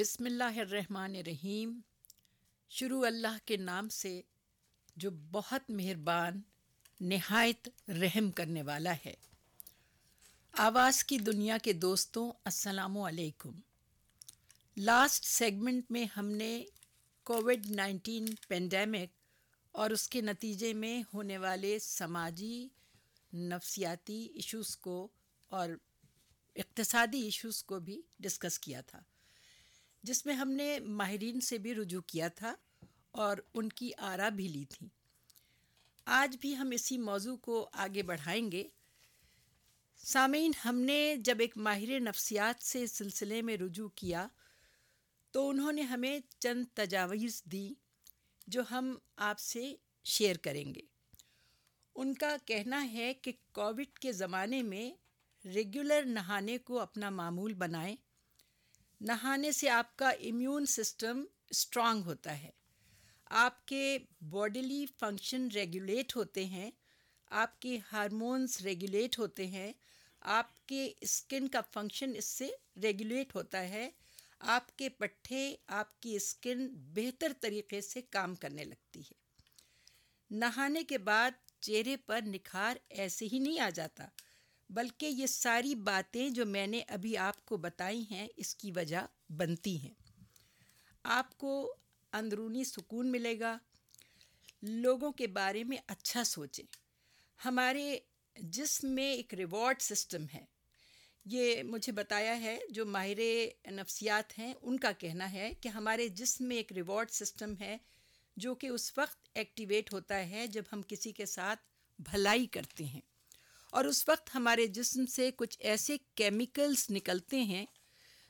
بسم اللہ الرحمن الرحیم۔ شروع اللہ کے نام سے جو بہت مہربان، نہایت رحم کرنے والا ہے۔ آواز کی دنیا کے دوستوں، السلام علیکم۔ لاسٹ سیگمنٹ میں ہم نے کووڈ نائنٹین پینڈیمک اور اس کے نتیجے میں ہونے والے سماجی، نفسیاتی ایشوز کو اور اقتصادی ایشوز کو بھی ڈسکس کیا تھا۔ جس میں ہم نے ماہرین سے بھی رجوع کیا تھا اور ان کی آرا بھی لی تھی۔ آج بھی ہم اسی موضوع کو آگے بڑھائیں گے۔ سامعین، ہم نے جب ایک ماہر نفسیات سے سلسلے میں رجوع کیا تو انہوں نے ہمیں چند تجاویز دی جو ہم آپ سے شیئر کریں گے۔ ان کا کہنا ہے کہ کووڈ کے زمانے میں ریگولر نہانے کو اپنا معمول بنائیں نہانے سے آپ کا امیون سسٹم اسٹرانگ ہوتا ہے۔ آپ کے باڈیلی فنکشن ریگولیٹ ہوتے ہیں، آپ کے ہارمونس ریگولیٹ ہوتے ہیں، آپ کے اسکن کا فنکشن اس سے ریگولیٹ ہوتا ہے۔ آپ کے پٹھے، آپ کی اسکن بہتر طریقے سے کام کرنے لگتی ہے۔ نہانے کے بعد چہرے پر نکھار ایسے ہی نہیں آ جاتا۔ بلکہ یہ ساری باتیں جو میں نے ابھی آپ کو بتائی ہیں، اس کی وجہ بنتی ہیں۔ آپ کو اندرونی سکون ملے گا، لوگوں کے بارے میں اچھا سوچیں۔ ہمارے جسم میں ایک ریوارڈ سسٹم ہے۔ یہ مجھے بتایا ہے، جو ماہر نفسیات ہیں، ان کا کہنا ہے کہ ہمارے جسم میں ایک ریوارڈ سسٹم ہے، جو کہ اس وقت ایکٹیویٹ ہوتا ہے جب ہم کسی کے ساتھ بھلائی کرتے ہیں۔ اور اس وقت ہمارے جسم سے کچھ ایسے کیمیکلز نکلتے ہیں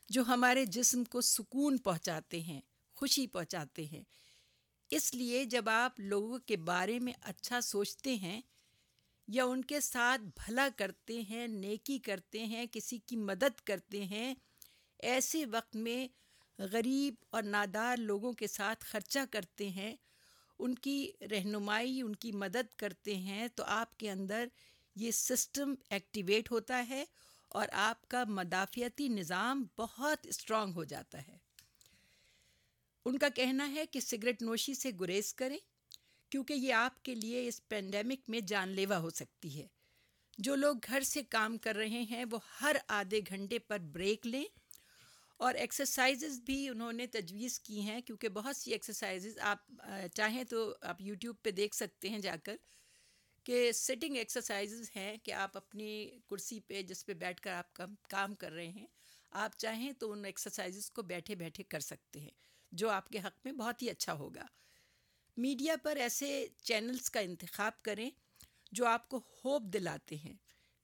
جو ہمارے جسم کو سکون پہنچاتے ہیں، خوشی پہنچاتے ہیں۔ اس لیے جب آپ لوگوں کے بارے میں اچھا سوچتے ہیں یا ان کے ساتھ بھلا کرتے ہیں، نیکی کرتے ہیں، کسی کی مدد کرتے ہیں، ایسے وقت میں غریب اور نادار لوگوں کے ساتھ خرچہ کرتے ہیں، ان کی رہنمائی، ان کی مدد کرتے ہیں، تو آپ کے اندر یہ سسٹم ایکٹیویٹ ہوتا ہے اور آپ کا مدافعتی نظام بہت اسٹرانگ ہو جاتا ہے۔ ان کا کہنا ہے کہ سگریٹ نوشی سے گریز کریں، کیونکہ یہ آپ کے لیے اس پینڈیمک میں جان لیوا ہو سکتی ہے۔ جو لوگ گھر سے کام کر رہے ہیں، وہ ہر آدھے گھنٹے پر بریک لیں۔ اور ایکسرسائزز بھی انہوں نے تجویز کی ہیں، کیونکہ بہت سی ایکسرسائزز آپ چاہیں تو آپ یوٹیوب پہ دیکھ سکتے ہیں جا کر۔ کہ سٹنگ ایکسرسائزز ہیں کہ آپ اپنی کرسی پہ جس پہ بیٹھ کر آپ کام کر رہے ہیں، آپ چاہیں تو ان ایکسرسائزز کو بیٹھے بیٹھے کر سکتے ہیں، جو آپ کے حق میں بہت ہی اچھا ہوگا۔ میڈیا پر ایسے چینلز کا انتخاب کریں جو آپ کو ہوپ دلاتے ہیں،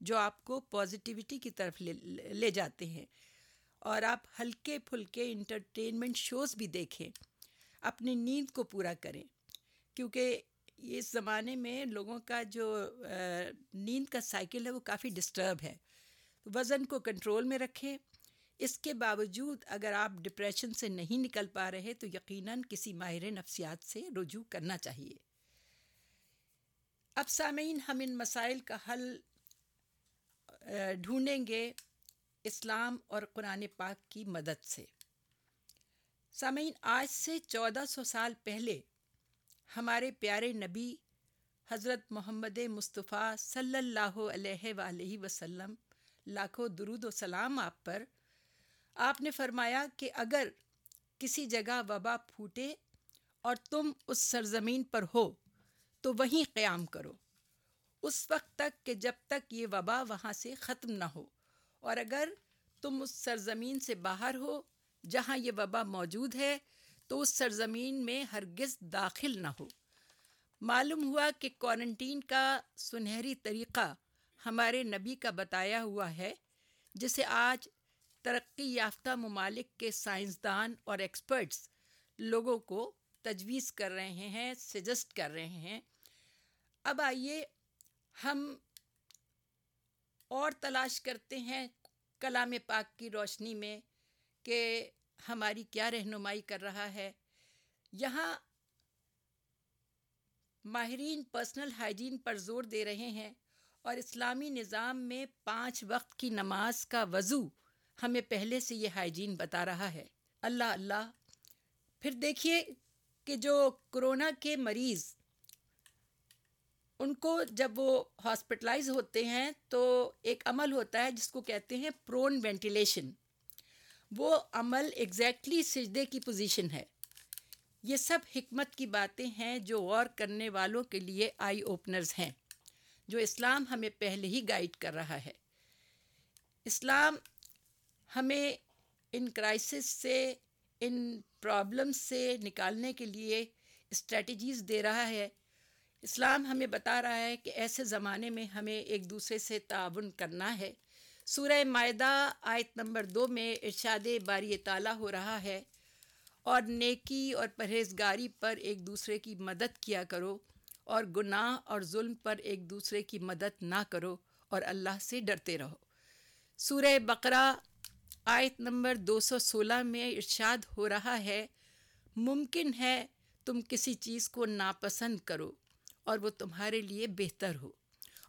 جو آپ کو پازیٹیوٹی کی طرف لے لے جاتے ہیں۔ اور آپ ہلکے پھلکے انٹرٹینمنٹ شوز بھی دیکھیں، اپنی نیند کو پورا کریں۔ کیونکہ اس زمانے میں لوگوں کا جو نیند کا سائیکل ہے وہ کافی ڈسٹرب ہے۔ وزن کو کنٹرول میں رکھیں۔ اس کے باوجود اگر آپ ڈپریشن سے نہیں نکل پا رہے تو یقیناً کسی ماہر نفسیات سے رجوع کرنا چاہیے۔ اب سامعین، ہم ان مسائل کا حل ڈھونڈیں گے اسلام اور قرآن پاک کی مدد سے۔ سامعین، آج سے چودہ سو سال پہلے ہمارے پیارے نبی حضرت محمد مصطفیٰ صلی اللہ علیہ وآلہ وسلم، لاکھوں درود و سلام آپ پر۔ آپ نے فرمایا کہ اگر کسی جگہ وبا پھوٹے اور تم اس سرزمین پر ہو، تو وہیں قیام کرو۔ اس وقت تک کہ جب تک یہ وبا وہاں سے ختم نہ ہو، اور اگر تم اس سرزمین سے باہر ہو جہاں یہ وبا موجود ہے تو اس سرزمین میں ہرگز داخل نہ ہو۔ معلوم ہوا کہ کوارنٹین کا سنہری طریقہ ہمارے نبی کا بتایا ہوا ہے، جسے آج ترقی یافتہ ممالک کے سائنسدان اور ایکسپرٹس لوگوں کو تجویز کر رہے ہیں، سجسٹ کر رہے ہیں۔ اب آئیے ہم اور تلاش کرتے ہیں کلام پاک کی روشنی میں کہ ہماری کیا رہنمائی کر رہا ہے۔ یہاں ماہرین پرسنل ہائیجین پر زور دے رہے ہیں اور اسلامی نظام میں پانچ وقت کی نماز کا وضو ہمیں پہلے سے یہ ہائیجین بتا رہا ہے۔ اللہ اللہ۔ پھر دیکھیے کہ جو کرونا کے مریض، ان کو جب وہ ہاسپٹلائز ہوتے ہیں تو ایک عمل ہوتا ہے جس کو کہتے ہیں پرون وینٹیلیشن۔ وہ عمل ایگزیکٹلی سجدے کی پوزیشن ہے۔ یہ سب حکمت کی باتیں ہیں جو غور کرنے والوں کے لیے آئی اوپنرز ہیں، جو اسلام ہمیں پہلے ہی گائیڈ کر رہا ہے۔ اسلام ہمیں ان کرائسس سے، ان پرابلمس سے نکالنے کے لیے اسٹریٹجیز دے رہا ہے۔ اسلام ہمیں بتا رہا ہے کہ ایسے زمانے میں ہمیں ایک دوسرے سے تعاون کرنا ہے۔ سورہ معدہ آیت نمبر دو میں ارشاد باری تعالیٰ ہو رہا ہے، اور نیکی اور پرہیزگاری پر ایک دوسرے کی مدد کیا کرو، اور گناہ اور ظلم پر ایک دوسرے کی مدد نہ کرو، اور اللہ سے ڈرتے رہو۔ سورہ بقرہ آیت نمبر دو سو سولہ میں ارشاد ہو رہا ہے، ممکن ہے تم کسی چیز کو ناپسند کرو اور وہ تمہارے لیے بہتر ہو۔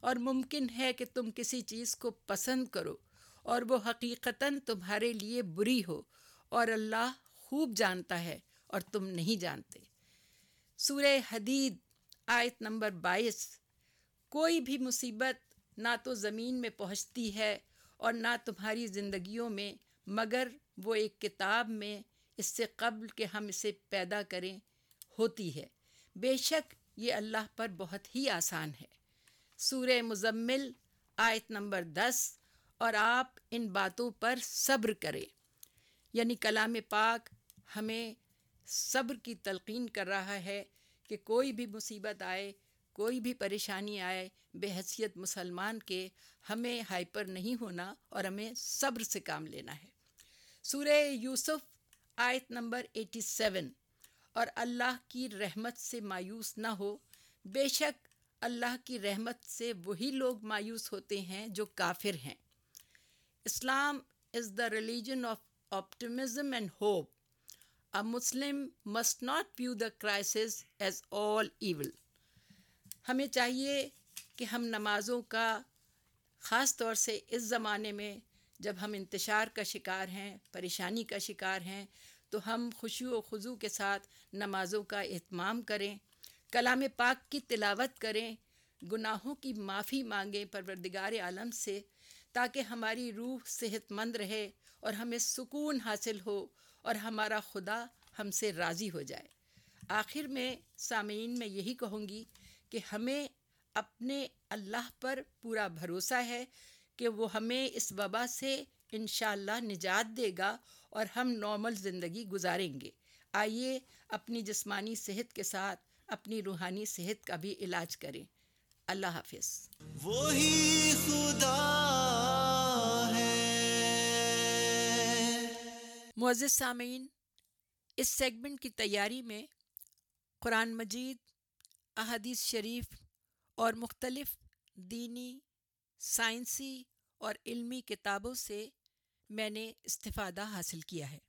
اور ممکن ہے کہ تم کسی چیز کو پسند کرو اور وہ حقیقتاً تمہارے لیے بری ہو اور اللہ خوب جانتا ہے اور تم نہیں جانتے۔ سورہ حدید، آیت نمبر بائیس۔ کوئی بھی مصیبت نہ تو زمین میں پہنچتی ہے اور نہ تمہاری زندگیوں میں، مگر وہ ایک کتاب میں اس سے قبل کہ ہم اسے پیدا کریں، ہوتی ہے۔ بے شک یہ اللہ پر بہت ہی آسان ہے۔ سورہ مزمل آیت نمبر دس، اور آپ ان باتوں پر صبر کریں۔ یعنی کلام پاک ہمیں صبر کی تلقین کر رہا ہے کہ کوئی بھی مصیبت آئے، کوئی بھی پریشانی آئے، بے حیثیت مسلمان کے ہمیں ہائپر نہیں ہونا اور ہمیں صبر سے کام لینا ہے۔ سورہ یوسف آیت نمبر ایٹی سیون، اور اللہ کی رحمت سے مایوس نہ ہو، بے شک اللہ کی رحمت سے وہی لوگ مایوس ہوتے ہیں جو کافر ہیں۔ اسلام is the religion of optimism and hope A Muslim must not view the crisis as all evil. ہمیں چاہیے کہ ہم نمازوں کا خاص طور سے اس زمانے میں جب ہم انتشار کا شکار ہیں، پریشانی کا شکار ہیں، تو ہم خوشی و خضو کے ساتھ نمازوں کا اہتمام کریں۔ کلام پاک کی تلاوت کریں، گناہوں کی معافی مانگیں پروردگار عالم سے، تاکہ ہماری روح صحت مند رہے اور ہمیں سکون حاصل ہو اور ہمارا خدا ہم سے راضی ہو جائے۔ آخر میں سامعین میں یہی کہوں گی کہ ہمیں اپنے اللہ پر پورا بھروسہ ہے کہ وہ ہمیں اس وبا سے انشاءاللہ اللہ نجات دے گا اور ہم نارمل زندگی گزاریں گے۔ آئیے اپنی جسمانی صحت کے ساتھ اپنی روحانی صحت کا بھی علاج کریں۔ اللہ حافظ۔ وہی خدا ہے۔ معزز سامعین اس سیگمنٹ کی تیاری میں قرآن مجید احادیث شریف اور مختلف دینی سائنسی اور علمی کتابوں سے میں نے استفادہ حاصل کیا ہے۔